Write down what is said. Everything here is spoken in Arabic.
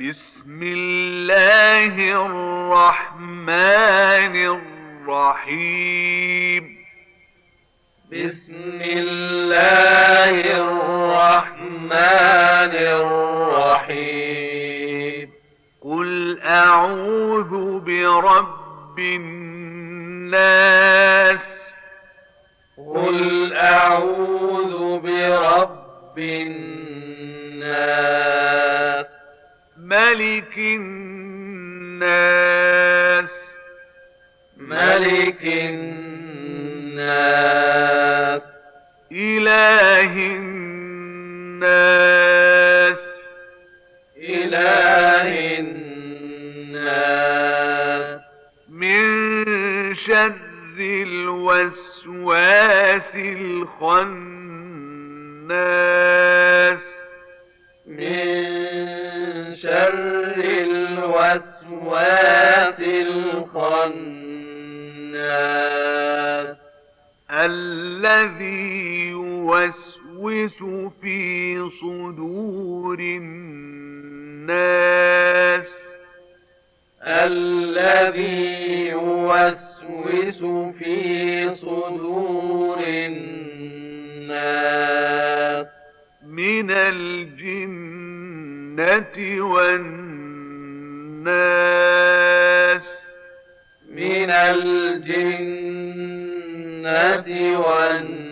بسم الله الرحمن الرحيم. بسم الله الرحمن الرحيم. قل أعوذ برب الناس. قل أعوذ برب الناس. ملك الناس. ملك الناس. إله الناس. إله الناس. من شر الوسواس الخناس. شر الوسواس الخناس. الذي يوسوس في صدور الناس. الذي يوسوس في صدور الناس. من الجنة والناس من الجنة والناس.